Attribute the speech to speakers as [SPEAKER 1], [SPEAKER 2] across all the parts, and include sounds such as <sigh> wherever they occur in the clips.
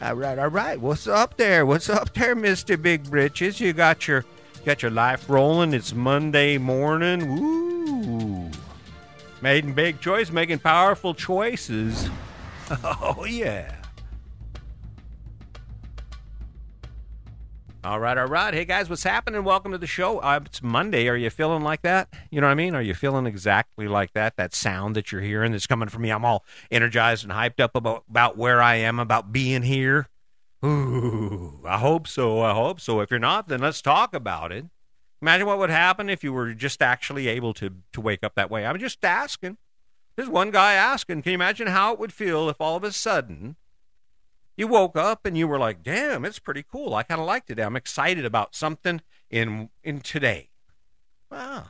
[SPEAKER 1] All right, all right. What's up there? What's up there, Mister Big Britches? You got your got your life rolling. It's Monday morning. Woo! Making big choice, making powerful choices. <laughs> Oh yeah. All right, all right. Hey guys, what's happening? Welcome to the show. Uh, it's Monday. Are you feeling like that? You know what I mean? Are you feeling exactly like that? That sound that you're hearing that's coming from me. I'm all energized and hyped up about, about where I am, about being here. Ooh, I hope so. I hope so. If you're not, then let's talk about it. Imagine what would happen if you were just actually able to to wake up that way. I'm just asking. There's one guy asking. Can you imagine how it would feel if all of a sudden you woke up and you were like, "Damn, it's pretty cool. I kind of liked it. I'm excited about something in in today." Wow.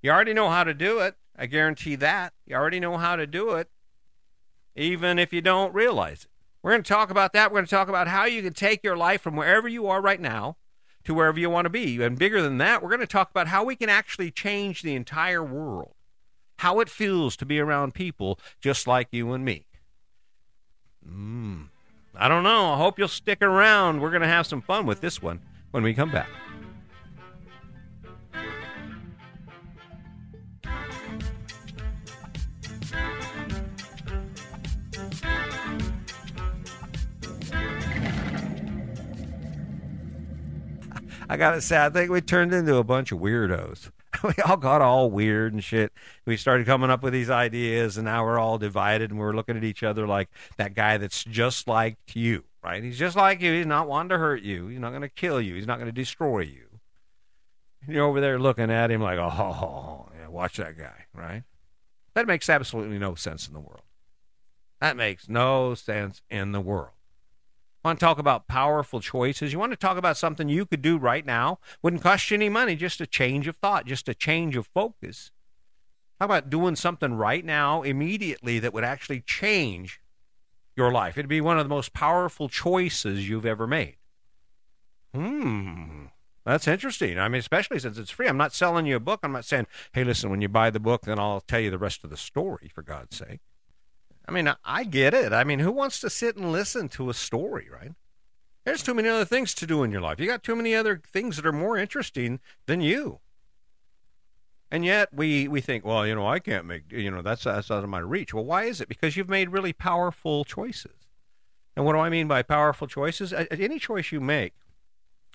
[SPEAKER 1] You already know how to do it. I guarantee that. You already know how to do it even if you don't realize it. We're going to talk about that. We're going to talk about how you can take your life from wherever you are right now to wherever you want to be. And bigger than that, we're going to talk about how we can actually change the entire world. How it feels to be around people just like you and me. Mm. I don't know. I hope you'll stick around. We're going to have some fun with this one when we come back. <laughs> I gotta say, I think we turned into a bunch of weirdos. <laughs> We all got all weird and shit. We started coming up with these ideas, and now we're all divided, and we're looking at each other like that guy that's just like you, right? He's just like you. He's not wanting to hurt you. He's not going to kill you. He's not going to destroy you. And you're over there looking at him like, oh, yeah, watch that guy, right? That makes absolutely no sense in the world. That makes no sense in the world want to talk about powerful choices? You want to talk about something you could do right now? Wouldn't cost you any money, just a change of thought, just a change of focus. How about doing something right now, immediately, that would actually change your life? It'd be one of the most powerful choices you've ever made. Hmm. That's interesting. I mean, especially since it's free. I'm not selling you a book. I'm not saying, hey, listen, when you buy the book, then I'll tell you the rest of the story, for God's sake. I mean, I get it. I mean, who wants to sit and listen to a story, right? There's too many other things to do in your life. You got too many other things that are more interesting than you. And yet we, we think, well, you know, I can't make, you know, that's, that's out of my reach. Well, why is it? Because you've made really powerful choices. And what do I mean by powerful choices? Any choice you make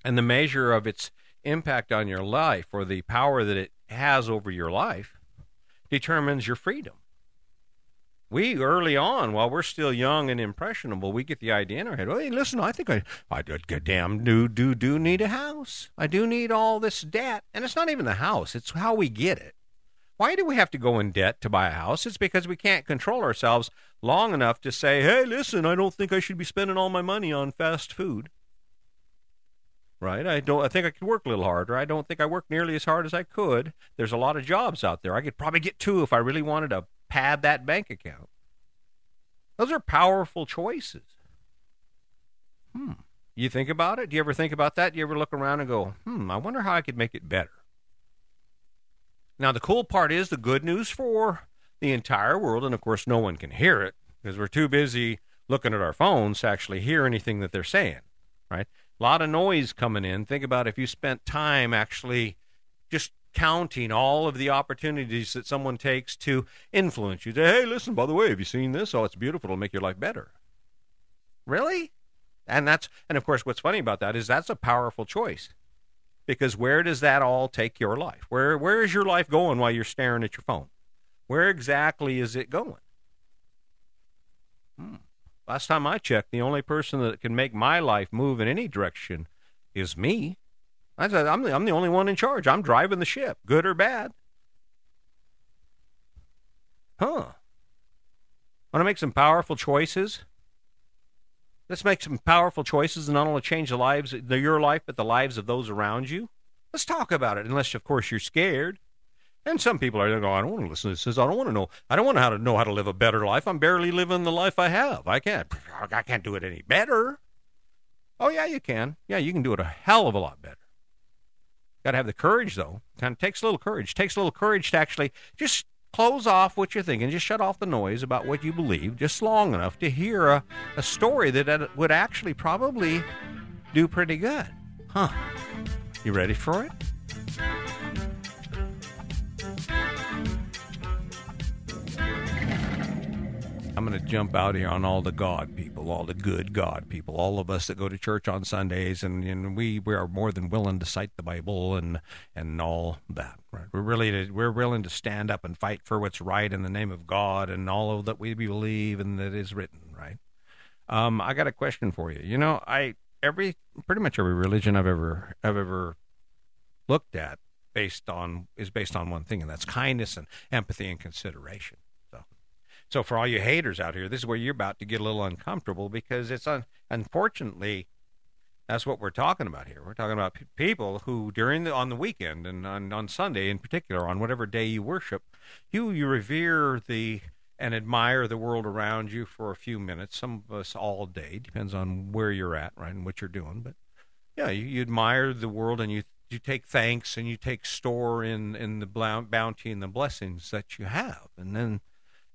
[SPEAKER 1] and the measure of its impact on your life or the power that it has over your life determines your freedom we early on, while we're still young and impressionable, we get the idea in our head. Hey, listen, I think I, I damn do do do need a house. I do need all this debt, and it's not even the house; it's how we get it. Why do we have to go in debt to buy a house? It's because we can't control ourselves long enough to say, "Hey, listen, I don't think I should be spending all my money on fast food." Right? I don't. I think I could work a little harder. I don't think I work nearly as hard as I could. There's a lot of jobs out there. I could probably get two if I really wanted to pad that bank account. Those are powerful choices. Hmm. You think about it? Do you ever think about that? Do you ever look around and go, hmm, I wonder how I could make it better? Now, the cool part is the good news for the entire world, and of course, no one can hear it because we're too busy looking at our phones to actually hear anything that they're saying, right? A lot of noise coming in. Think about if you spent time actually just counting all of the opportunities that someone takes to influence you. Say, hey, listen, by the way, have you seen this? Oh, it's beautiful. It'll make your life better. Really? And that's and of course what's funny about that is that's a powerful choice. Because where does that all take your life? Where where is your life going while you're staring at your phone? Where exactly is it going? Hmm. Last time I checked, the only person that can make my life move in any direction is me. I said, I'm the, I'm the only one in charge. I'm driving the ship, good or bad. Huh. Want to make some powerful choices? Let's make some powerful choices and not only change the lives, your life, but the lives of those around you. Let's talk about it, unless, of course, you're scared. And some people are going, I don't want to listen to this. I don't want to know. I don't want to how to know how to live a better life. I'm barely living the life I have. I can't. I can't do it any better. Oh yeah, you can. Yeah, you can do it a hell of a lot better. Got to have the courage, though. Kind of takes a little courage. Takes a little courage to actually just close off what you're thinking. Just shut off the noise about what you believe just long enough to hear a, a story that would actually probably do pretty good. Huh. You ready for it? I'm going to jump out here on all the God people, all the good God people, all of us that go to church on Sundays, and, and we, we are more than willing to cite the Bible and and all that. Right? We're really to, we're willing to stand up and fight for what's right in the name of God and all of that we believe and that is written. Right? Um, I got a question for you. You know, I every pretty much every religion I've ever I've ever looked at based on is based on one thing, and that's kindness and empathy and consideration. So for all you haters out here, this is where you're about to get a little uncomfortable because it's un- unfortunately that's what we're talking about here. We're talking about p- people who during the on the weekend and on, on Sunday in particular, on whatever day you worship, you you revere the and admire the world around you for a few minutes. Some of us all day depends on where you're at, right, and what you're doing. But yeah, you, you admire the world and you you take thanks and you take store in in the bounty and the blessings that you have, and then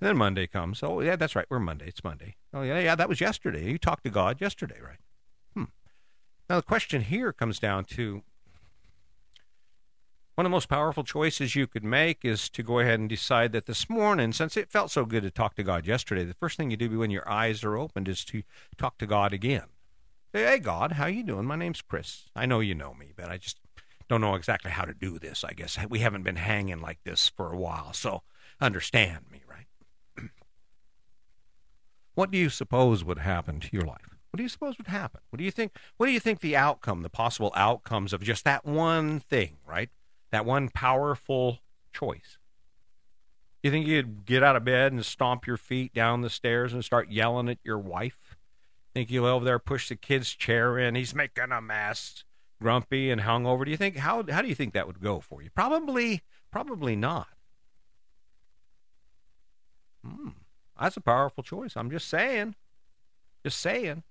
[SPEAKER 1] and then Monday comes. Oh, yeah, that's right. We're Monday. It's Monday. Oh, yeah, yeah, that was yesterday. You talked to God yesterday, right? Hmm. Now, the question here comes down to one of the most powerful choices you could make is to go ahead and decide that this morning, since it felt so good to talk to God yesterday, the first thing you do when your eyes are opened is to talk to God again. Say, hey, God, how you doing? My name's Chris. I know you know me, but I just don't know exactly how to do this, I guess. We haven't been hanging like this for a while, so understand me? What do you suppose would happen to your life? What do you suppose would happen? What do you think? What do you think the outcome, the possible outcomes of just that one thing, right? That one powerful choice. You think you'd get out of bed and stomp your feet down the stairs and start yelling at your wife? Think you'll over there push the kid's chair in? He's making a mess, grumpy and hungover. Do you think how how do you think that would go for you? Probably, probably not. Hmm. That's a powerful choice. I'm just saying. Just saying.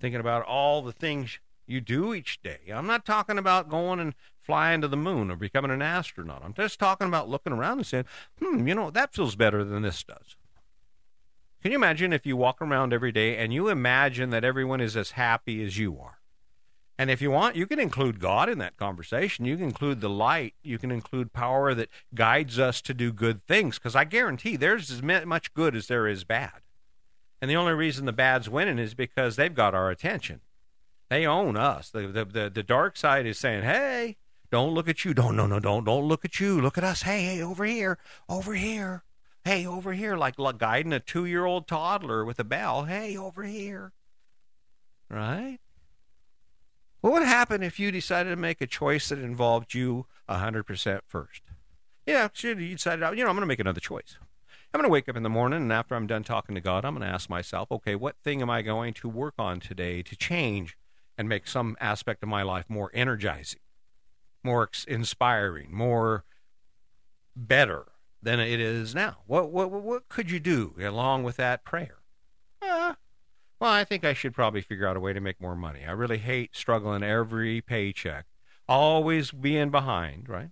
[SPEAKER 1] Thinking about all the things you do each day. I'm not talking about going and flying to the moon or becoming an astronaut. I'm just talking about looking around and saying, hmm, you know, that feels better than this does. Can you imagine if you walk around every day and you imagine that everyone is as happy as you are? And if you want, you can include God in that conversation. You can include the light. You can include power that guides us to do good things. Because I guarantee there's as much good as there is bad. And the only reason the bad's winning is because they've got our attention. They own us. The, the, the, the dark side is saying, hey, don't look at you. Don't, no, no, don't, don't look at you. Look at us. Hey, hey, over here, over here. Hey, over here, like, like guiding a two year old toddler with a bell. Hey, over here. Right? What would happen if you decided to make a choice that involved you 100% first? Yeah, you decided, you know, I'm going to make another choice. I'm going to wake up in the morning, and after I'm done talking to God, I'm going to ask myself, okay, what thing am I going to work on today to change and make some aspect of my life more energizing, more inspiring, more better than it is now? What, what, what could you do along with that prayer? Uh, well, I think I should probably figure out a way to make more money. I really hate struggling every paycheck, always being behind, right?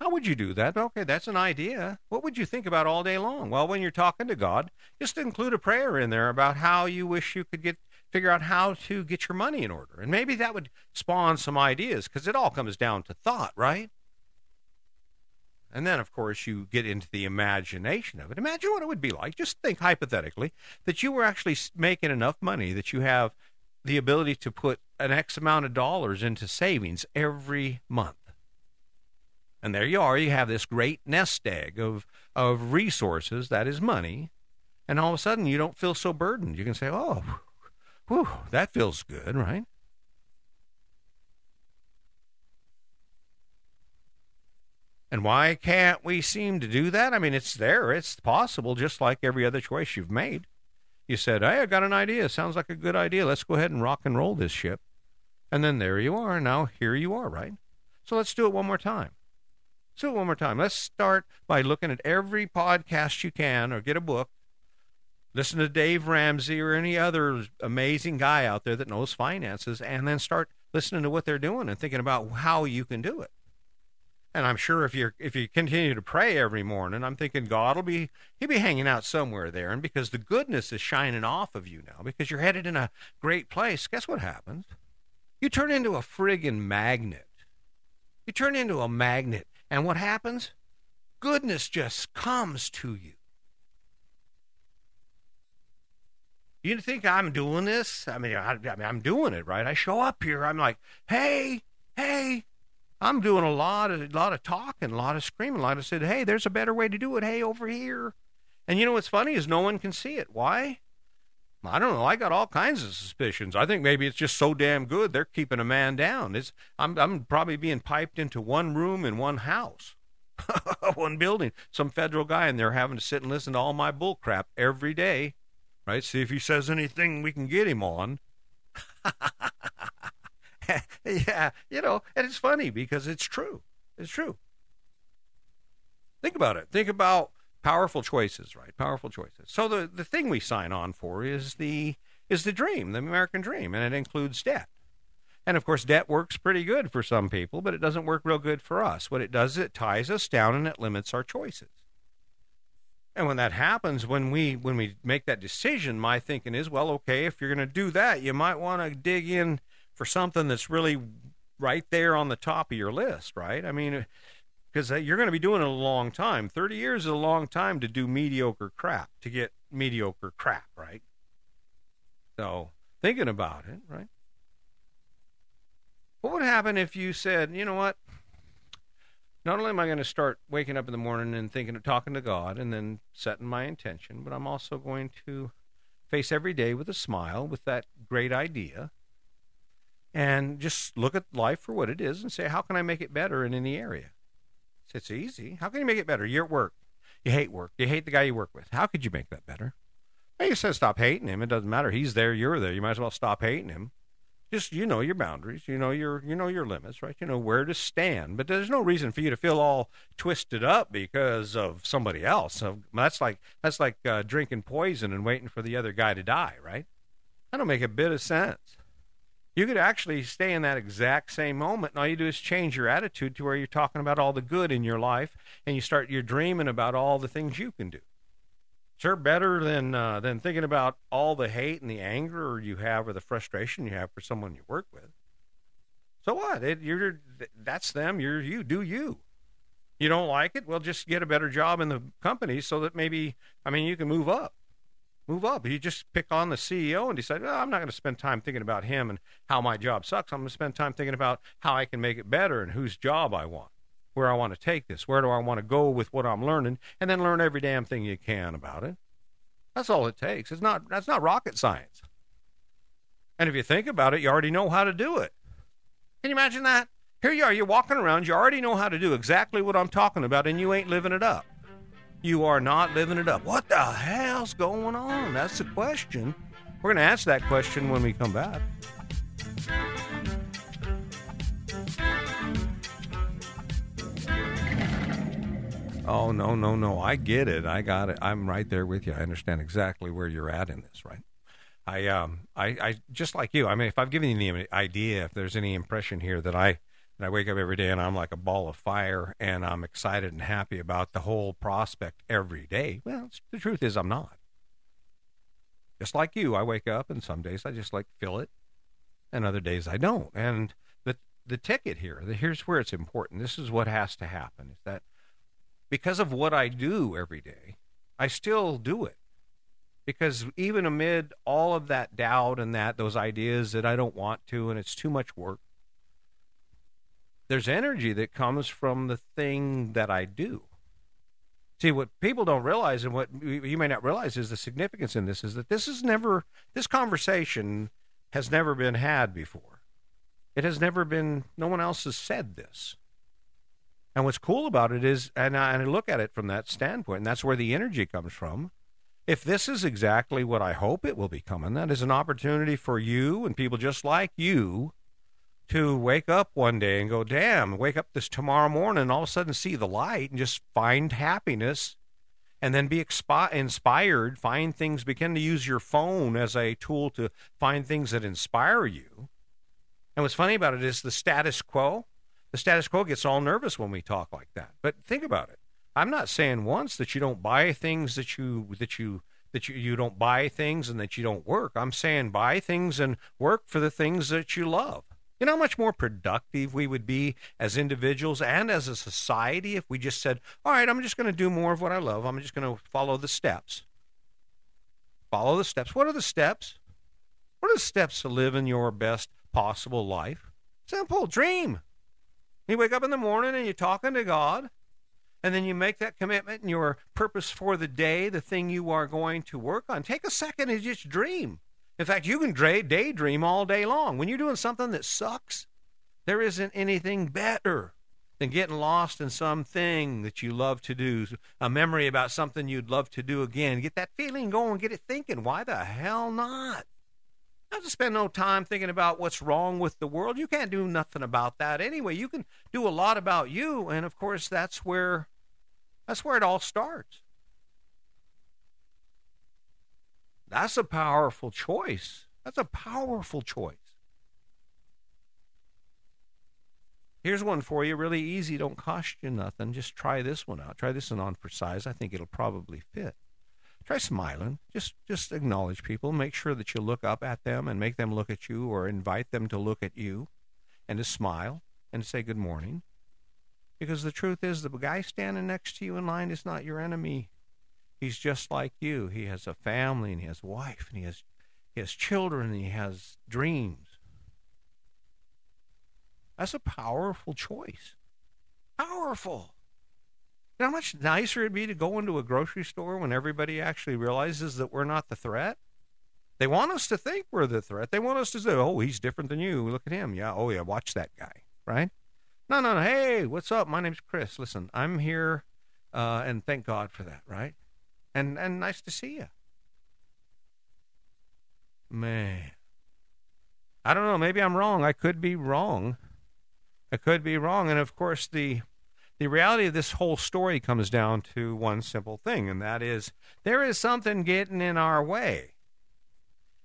[SPEAKER 1] How would you do that? Okay, that's an idea. What would you think about all day long? Well, when you're talking to God, just include a prayer in there about how you wish you could get figure out how to get your money in order. And maybe that would spawn some ideas because it all comes down to thought, right? And then, of course, you get into the imagination of it. Imagine what it would be like. Just think hypothetically that you were actually making enough money that you have the ability to put an X amount of dollars into savings every month. And there you are. You have this great nest egg of, of resources that is money. And all of a sudden, you don't feel so burdened. You can say, oh, whew, that feels good, right? And why can't we seem to do that? I mean, it's there, it's possible, just like every other choice you've made. You said, Hey, I got an idea. Sounds like a good idea. Let's go ahead and rock and roll this ship. And then there you are. Now here you are, right? So let's do it one more time. Let's do it one more time. Let's start by looking at every podcast you can or get a book. Listen to Dave Ramsey or any other amazing guy out there that knows finances and then start listening to what they're doing and thinking about how you can do it. And I'm sure if you if you continue to pray every morning, I'm thinking God will be he'll be hanging out somewhere there. And because the goodness is shining off of you now, because you're headed in a great place, guess what happens? You turn into a friggin' magnet. You turn into a magnet, and what happens? Goodness just comes to you. You think I'm doing this? I mean, I, I mean, I'm doing it, right? I show up here. I'm like, hey, hey, I'm doing a lot of a lot of talking, a lot of screaming, a lot of said, "Hey, there's a better way to do it. Hey, over here." And you know what's funny is no one can see it. Why? I don't know. I got all kinds of suspicions. I think maybe it's just so damn good they're keeping a man down. It's I'm I'm probably being piped into one room in one house, <laughs> one building. Some federal guy in there having to sit and listen to all my bull crap every day, right? See if he says anything we can get him on. <laughs> <laughs> yeah, you know, and it's funny because it's true. It's true. Think about it. Think about powerful choices, right? Powerful choices. So the the thing we sign on for is the is the dream, the American dream, and it includes debt. And of course, debt works pretty good for some people, but it doesn't work real good for us. What it does is it ties us down and it limits our choices. And when that happens, when we when we make that decision, my thinking is, well, okay, if you're going to do that, you might want to dig in for something that's really right there on the top of your list, right? I mean, because uh, you're going to be doing it a long time. 30 years is a long time to do mediocre crap, to get mediocre crap, right? So, thinking about it, right? What would happen if you said, you know what? Not only am I going to start waking up in the morning and thinking of talking to God and then setting my intention, but I'm also going to face every day with a smile with that great idea and just look at life for what it is and say, how can I make it better in any area? It's easy. How can you make it better? You're at work. You hate work. You hate the guy you work with. How could you make that better? Well, you said stop hating him. It doesn't matter. He's there. You're there. You might as well stop hating him. Just you know your boundaries. You know your you know your limits, right? You know where to stand. But there's no reason for you to feel all twisted up because of somebody else. So that's like that's like uh, drinking poison and waiting for the other guy to die, right? That don't make a bit of sense you could actually stay in that exact same moment and all you do is change your attitude to where you're talking about all the good in your life and you start you're dreaming about all the things you can do. Sure better than uh, than thinking about all the hate and the anger you have or the frustration you have for someone you work with. So what? It, you're that's them. You're you. Do you. You don't like it? Well just get a better job in the company so that maybe i mean you can move up move up. You just pick on the CEO and decide, well, I'm not going to spend time thinking about him and how my job sucks. I'm going to spend time thinking about how I can make it better and whose job I want, where I want to take this, where do I want to go with what I'm learning, and then learn every damn thing you can about it. That's all it takes. It's not that's not rocket science. And if you think about it, you already know how to do it. Can you imagine that? Here you are, you're walking around, you already know how to do exactly what I'm talking about, and you ain't living it up you are not living it up. What the hell's going on? That's the question. We're going to ask that question when we come back. Oh, no, no, no. I get it. I got it. I'm right there with you. I understand exactly where you're at in this, right? I, um, I, I just like you. I mean, if I've given you any idea, if there's any impression here that I and I wake up every day and I'm like a ball of fire and I'm excited and happy about the whole prospect every day. Well, the truth is, I'm not. Just like you, I wake up and some days I just like feel it and other days I don't. And the, the ticket here, the, here's where it's important. This is what has to happen is that because of what I do every day, I still do it. Because even amid all of that doubt and that, those ideas that I don't want to and it's too much work, there's energy that comes from the thing that I do. See, what people don't realize and what you may not realize is the significance in this is that this is never, this conversation has never been had before. It has never been, no one else has said this. And what's cool about it is, and I, and I look at it from that standpoint, and that's where the energy comes from. If this is exactly what I hope it will become, and that is an opportunity for you and people just like you to wake up one day and go, damn, wake up this tomorrow morning and all of a sudden see the light and just find happiness and then be expi- inspired, find things, begin to use your phone as a tool to find things that inspire you. And what's funny about it is the status quo, The status quo gets all nervous when we talk like that. But think about it. I'm not saying once that you don't buy things that you that you that you, you don't buy things and that you don't work. I'm saying buy things and work for the things that you love. You know how much more productive we would be as individuals and as a society if we just said, all right, I'm just going to do more of what I love. I'm just going to follow the steps. Follow the steps. What are the steps? What are the steps to live in your best possible life? Simple. Dream. You wake up in the morning and you're talking to God, and then you make that commitment and your purpose for the day, the thing you are going to work on. Take a second and just dream. In fact, you can daydream all day long. When you're doing something that sucks, there isn't anything better than getting lost in something that you love to do, a memory about something you'd love to do again. Get that feeling going, get it thinking. Why the hell not? Not to spend no time thinking about what's wrong with the world. You can't do nothing about that anyway. You can do a lot about you, and of course that's where that's where it all starts. That's a powerful choice. That's a powerful choice. Here's one for you, really easy, don't cost you nothing. Just try this one out. Try this one on for size. I think it'll probably fit. Try smiling. Just just acknowledge people. Make sure that you look up at them and make them look at you or invite them to look at you and to smile and to say good morning. Because the truth is the guy standing next to you in line is not your enemy. He's just like you. He has a family and he has a wife and he has he has children and he has dreams. That's a powerful choice. Powerful. You know how much nicer it'd be to go into a grocery store when everybody actually realizes that we're not the threat? They want us to think we're the threat. They want us to say, oh, he's different than you. Look at him. Yeah. Oh, yeah. Watch that guy. Right? No, no, no. Hey, what's up? My name's Chris. Listen, I'm here, uh, and thank God for that. Right? And and nice to see you. Man, I don't know. Maybe I'm wrong. I could be wrong. I could be wrong. And of course, the the reality of this whole story comes down to one simple thing, and that is there is something getting in our way.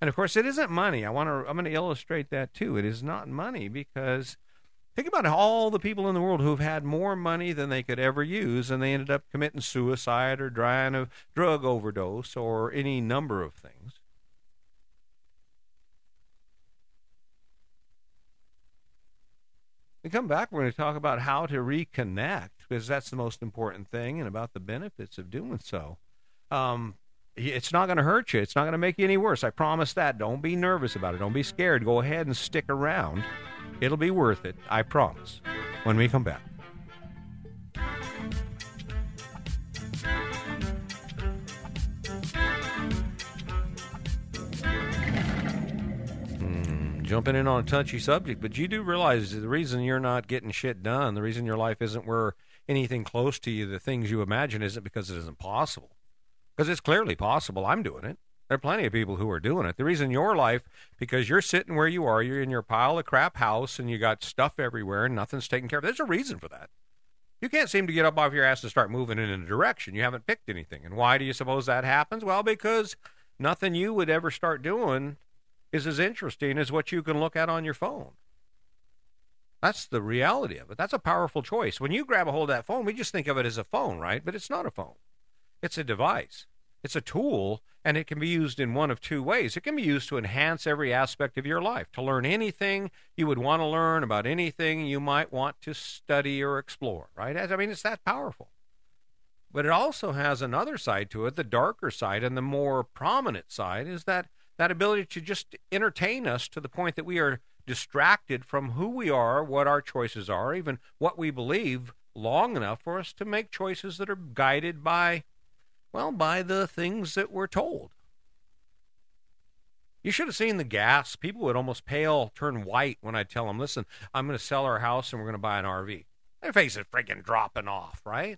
[SPEAKER 1] And of course, it isn't money. I want to. I'm going to illustrate that too. It is not money because Think about all the people in the world who've had more money than they could ever use, and they ended up committing suicide or dying of drug overdose or any number of things. We come back, we're going to talk about how to reconnect because that's the most important thing and about the benefits of doing so. Um, it's not going to hurt you. It's not going to make you any worse. I promise that. Don't be nervous about it. Don't be scared. Go ahead and stick around. It'll be worth it, I promise, when we come back. Hmm, jumping in on a touchy subject, but you do realize the reason you're not getting shit done, the reason your life isn't where anything close to you, the things you imagine, isn't because it isn't possible. Because it's clearly possible. I'm doing it. There are plenty of people who are doing it. The reason your life, because you're sitting where you are, you're in your pile of crap house and you got stuff everywhere and nothing's taken care of. There's a reason for that. You can't seem to get up off your ass and start moving in a direction. You haven't picked anything. And why do you suppose that happens? Well, because nothing you would ever start doing is as interesting as what you can look at on your phone. That's the reality of it. That's a powerful choice. When you grab a hold of that phone, we just think of it as a phone, right? But it's not a phone, it's a device. It's a tool, and it can be used in one of two ways. It can be used to enhance every aspect of your life, to learn anything you would want to learn about anything you might want to study or explore, right? I mean, it's that powerful. But it also has another side to it, the darker side and the more prominent side is that that ability to just entertain us to the point that we are distracted from who we are, what our choices are, even what we believe long enough for us to make choices that are guided by well, by the things that we're told. You should have seen the gas. People would almost pale, turn white when I tell them, listen, I'm going to sell our house and we're going to buy an RV. Their face is freaking dropping off, right?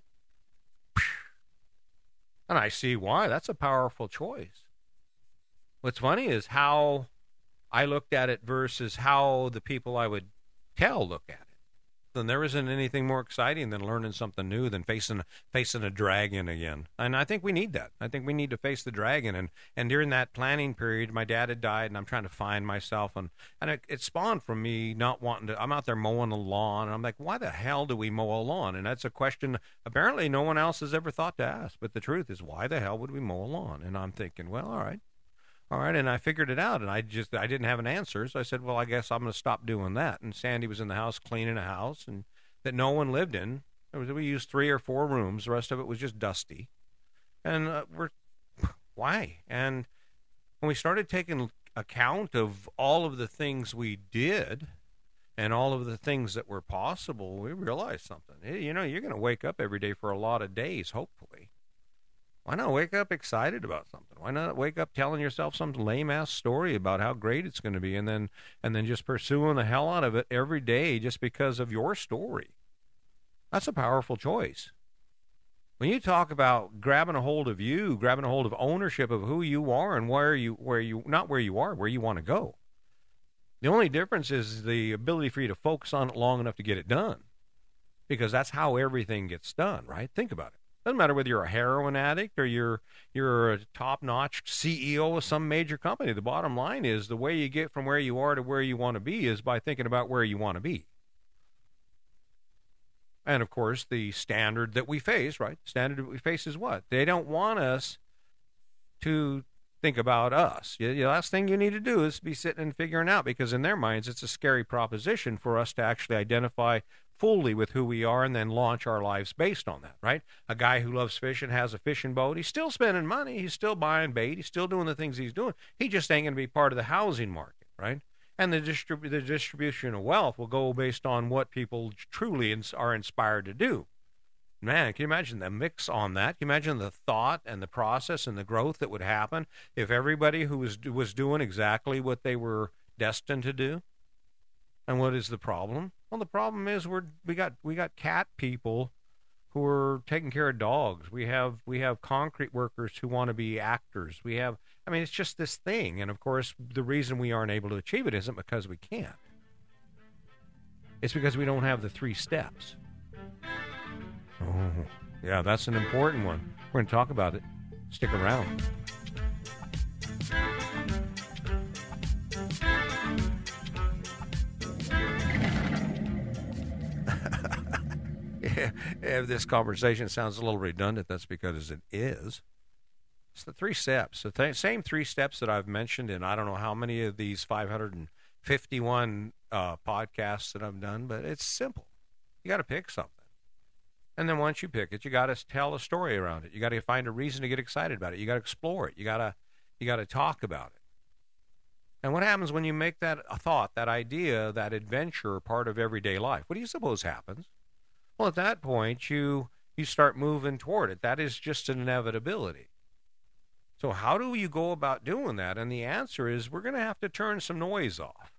[SPEAKER 1] And I see why. That's a powerful choice. What's funny is how I looked at it versus how the people I would tell look at it. Then there isn't anything more exciting than learning something new than facing facing a dragon again. And I think we need that. I think we need to face the dragon. And and during that planning period, my dad had died, and I'm trying to find myself. And and it, it spawned from me not wanting to. I'm out there mowing the lawn, and I'm like, why the hell do we mow a lawn? And that's a question apparently no one else has ever thought to ask. But the truth is, why the hell would we mow a lawn? And I'm thinking, well, all right. All right, and I figured it out, and I just I didn't have an answer, so I said, "Well, I guess I'm going to stop doing that." And Sandy was in the house cleaning a house, and that no one lived in. Was, we used three or four rooms. The rest of it was just dusty, and uh, we're <laughs> why? And when we started taking account of all of the things we did, and all of the things that were possible, we realized something. You know, you're going to wake up every day for a lot of days, hopefully why not wake up excited about something? Why not wake up telling yourself some lame ass story about how great it's going to be, and then and then just pursuing the hell out of it every day just because of your story? That's a powerful choice. When you talk about grabbing a hold of you, grabbing a hold of ownership of who you are and where you where you not where you are, where you want to go. The only difference is the ability for you to focus on it long enough to get it done. Because that's how everything gets done, right? Think about it. Doesn't matter whether you're a heroin addict or you're you're a top-notch CEO of some major company. The bottom line is the way you get from where you are to where you want to be is by thinking about where you want to be. And of course, the standard that we face, right? The standard that we face is what? They don't want us to think about us. The last thing you need to do is be sitting and figuring out because in their minds it's a scary proposition for us to actually identify fully with who we are and then launch our lives based on that, right? A guy who loves fishing has a fishing boat. He's still spending money. He's still buying bait. He's still doing the things he's doing. He just ain't going to be part of the housing market, right? And the, distrib- the distribution of wealth will go based on what people truly ins- are inspired to do. Man, can you imagine the mix on that? Can you imagine the thought and the process and the growth that would happen if everybody who was was doing exactly what they were destined to do? And what is the problem? Well, the problem is we're we got we got cat people who are taking care of dogs. We have we have concrete workers who want to be actors. We have I mean it's just this thing and of course the reason we aren't able to achieve it isn't because we can't. It's because we don't have the three steps. Oh, yeah, that's an important one. We're going to talk about it. Stick around. <laughs> if this conversation sounds a little redundant, that's because it is. It's the three steps, the th- same three steps that I've mentioned in I don't know how many of these 551 uh, podcasts that I've done, but it's simple. You got to pick something. And then once you pick it, you got to tell a story around it. You got to find a reason to get excited about it. You got to explore it. You got to you got to talk about it. And what happens when you make that thought, that idea, that adventure part of everyday life? What do you suppose happens? Well, at that point, you you start moving toward it. That is just an inevitability. So, how do you go about doing that? And the answer is we're going to have to turn some noise off.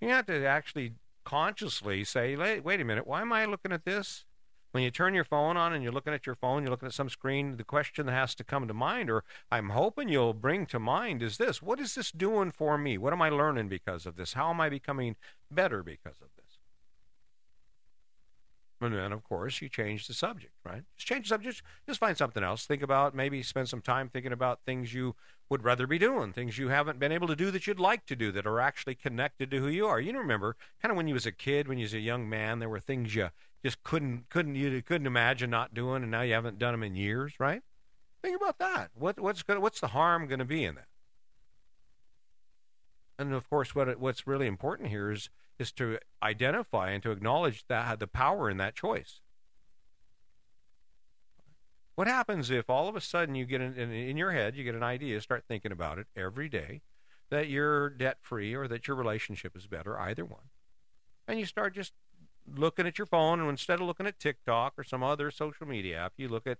[SPEAKER 1] You have to actually consciously say, wait a minute, why am I looking at this? When you turn your phone on and you're looking at your phone, you're looking at some screen, the question that has to come to mind, or I'm hoping you'll bring to mind, is this what is this doing for me? What am I learning because of this? How am I becoming better because of this? And then, of course, you change the subject, right? Just change the subject. Just find something else. Think about maybe spend some time thinking about things you would rather be doing, things you haven't been able to do that you'd like to do that are actually connected to who you are. You remember, kind of when you was a kid, when you was a young man, there were things you just couldn't couldn't you couldn't imagine not doing, and now you haven't done them in years, right? Think about that. What what's going what's the harm going to be in that? And of course, what what's really important here is is to identify and to acknowledge that the power in that choice. What happens if all of a sudden you get in, in, in your head, you get an idea, start thinking about it every day, that you're debt free or that your relationship is better, either one, and you start just looking at your phone, and instead of looking at TikTok or some other social media app, you look at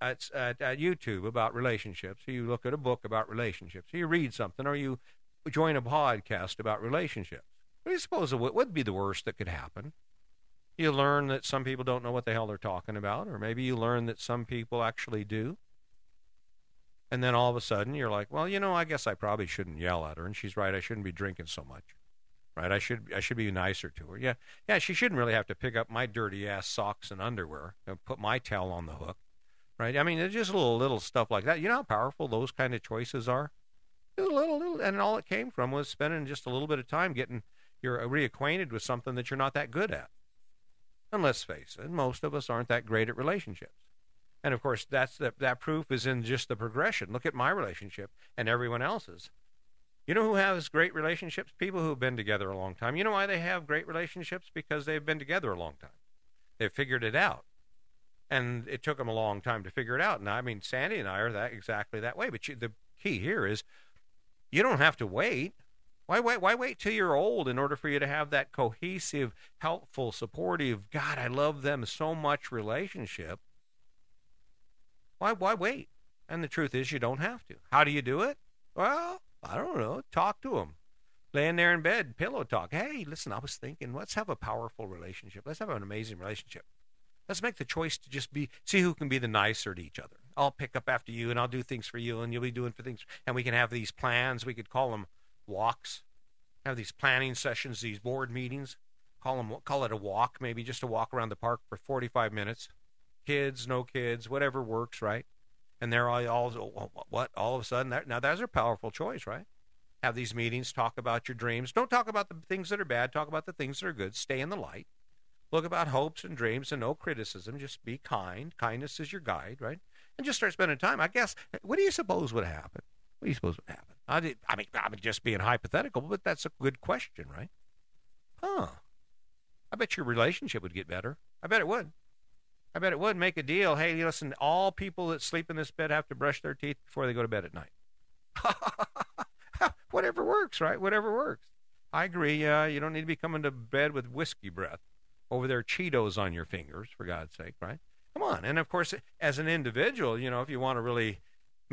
[SPEAKER 1] at, at, at YouTube about relationships, or you look at a book about relationships, or you read something, or you join a podcast about relationships. What do you suppose what would be the worst that could happen? You learn that some people don't know what the hell they're talking about, or maybe you learn that some people actually do. And then all of a sudden you're like, well, you know, I guess I probably shouldn't yell at her, and she's right, I shouldn't be drinking so much. right? I should I should be nicer to her. Yeah, yeah. She shouldn't really have to pick up my dirty ass socks and underwear and put my towel on the hook, right? I mean, it's just little little stuff like that. You know how powerful those kind of choices are. Little, little, and all it came from was spending just a little bit of time getting you're reacquainted with something that you're not that good at. And let's face it, most of us aren't that great at relationships. And of course, that's the, that proof is in just the progression. Look at my relationship and everyone else's. You know who has great relationships? People who have been together a long time. You know why they have great relationships? Because they've been together a long time. They've figured it out. And it took them a long time to figure it out. And I mean, Sandy and I are that exactly that way. But you, the key here is you don't have to wait. Why wait? Why wait till you're old in order for you to have that cohesive, helpful, supportive, God, I love them so much relationship? Why? Why wait? And the truth is, you don't have to. How do you do it? Well, I don't know. Talk to them. Laying there in bed, pillow talk. Hey, listen, I was thinking, let's have a powerful relationship. Let's have an amazing relationship. Let's make the choice to just be, see who can be the nicer to each other. I'll pick up after you and I'll do things for you and you'll be doing for things. And we can have these plans. We could call them walks, have these planning sessions, these board meetings. Call them, call it a walk, maybe just a walk around the park for 45 minutes. Kids, no kids, whatever works, right? and they're all, all oh, what? All of a sudden that, now that's a powerful choice right? Have these meetings talk about your dreams. Don't talk about the things that are bad talk about the things that are good. Stay in the light. Look about hopes and dreams and no criticism. Just be kind. Kindness is your guide right? And just start spending time. I guess what do you suppose would happen? What do you suppose would happen i, did, I mean i'm just being hypothetical but that's a good question right huh i bet your relationship would get better i bet it would I bet it would make a deal. Hey, listen, all people that sleep in this bed have to brush their teeth before they go to bed at night. <laughs> Whatever works, right? Whatever works. I agree. Uh, you don't need to be coming to bed with whiskey breath over there, Cheetos on your fingers, for God's sake, right? Come on. And of course, as an individual, you know, if you want to really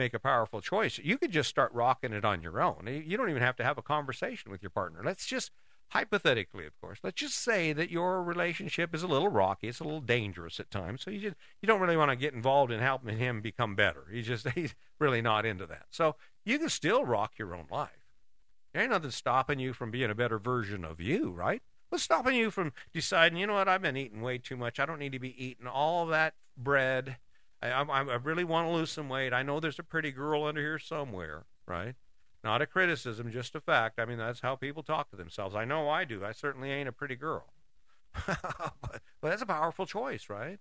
[SPEAKER 1] make a powerful choice, you could just start rocking it on your own. You don't even have to have a conversation with your partner. Let's just hypothetically, of course, let's just say that your relationship is a little rocky, it's a little dangerous at times. So you just you don't really want to get involved in helping him become better. He's just <laughs> he's really not into that. So you can still rock your own life. There ain't nothing stopping you from being a better version of you, right? What's stopping you from deciding, you know what, I've been eating way too much. I don't need to be eating all that bread. I, I, I really want to lose some weight. I know there's a pretty girl under here somewhere, right? Not a criticism, just a fact. I mean, that's how people talk to themselves. I know I do. I certainly ain't a pretty girl. <laughs> but, but that's a powerful choice, right?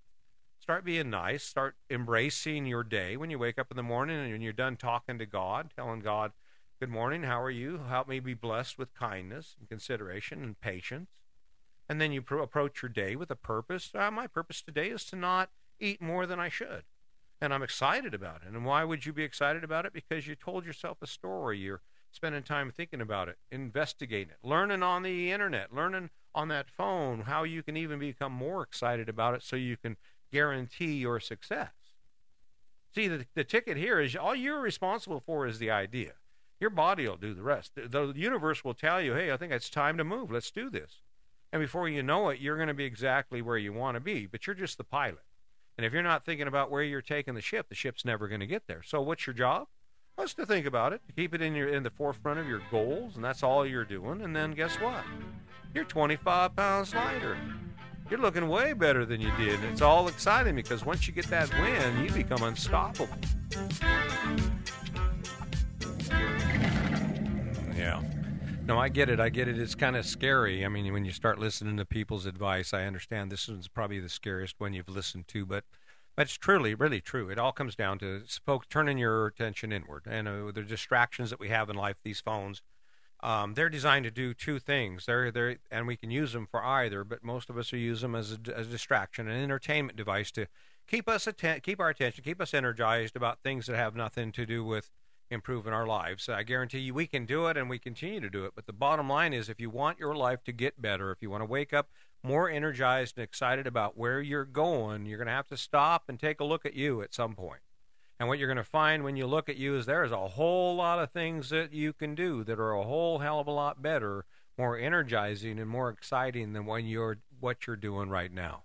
[SPEAKER 1] Start being nice. Start embracing your day when you wake up in the morning and when you're done talking to God, telling God, Good morning, how are you? Help me be blessed with kindness and consideration and patience. And then you pro- approach your day with a purpose. Uh, my purpose today is to not eat more than I should and I'm excited about it. And why would you be excited about it? Because you told yourself a story. You're spending time thinking about it, investigating it, learning on the internet, learning on that phone how you can even become more excited about it so you can guarantee your success. See, the, the ticket here is all you're responsible for is the idea. Your body will do the rest. The, the universe will tell you, hey, I think it's time to move. Let's do this. And before you know it, you're going to be exactly where you want to be, but you're just the pilot. And if you're not thinking about where you're taking the ship, the ship's never going to get there. So what's your job? Well, to think about it, keep it in your in the forefront of your goals, and that's all you're doing. And then guess what? You're 25 pounds lighter. You're looking way better than you did. It's all exciting because once you get that win, you become unstoppable. Yeah. No, I get it. I get it. It's kind of scary. I mean, when you start listening to people's advice, I understand this one's probably the scariest one you've listened to, but it's truly, really true. It all comes down to folks turning your attention inward, and uh, the distractions that we have in life. These phones, um, they're designed to do two things. They're they're, and we can use them for either, but most of us use them as a, as a distraction, an entertainment device to keep us atten- keep our attention, keep us energized about things that have nothing to do with improving our lives. I guarantee you we can do it and we continue to do it. But the bottom line is if you want your life to get better, if you want to wake up more energized and excited about where you're going, you're going to have to stop and take a look at you at some point. And what you're going to find when you look at you is there's a whole lot of things that you can do that are a whole hell of a lot better, more energizing and more exciting than when you're what you're doing right now.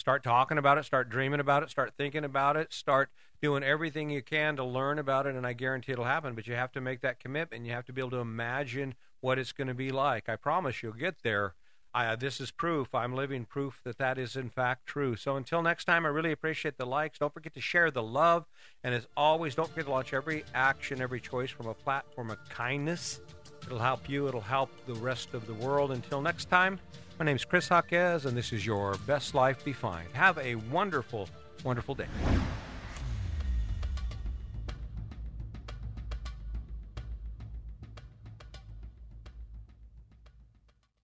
[SPEAKER 1] Start talking about it, start dreaming about it, start thinking about it, start doing everything you can to learn about it, and I guarantee it'll happen. But you have to make that commitment. You have to be able to imagine what it's going to be like. I promise you'll get there. I, this is proof. I'm living proof that that is in fact true. So until next time, I really appreciate the likes. Don't forget to share the love. And as always, don't forget to launch every action, every choice from a platform of kindness. It'll help you, it'll help the rest of the world. Until next time, my name is Chris Jaquez, and this is your Best Life Defined. Have a wonderful, wonderful day.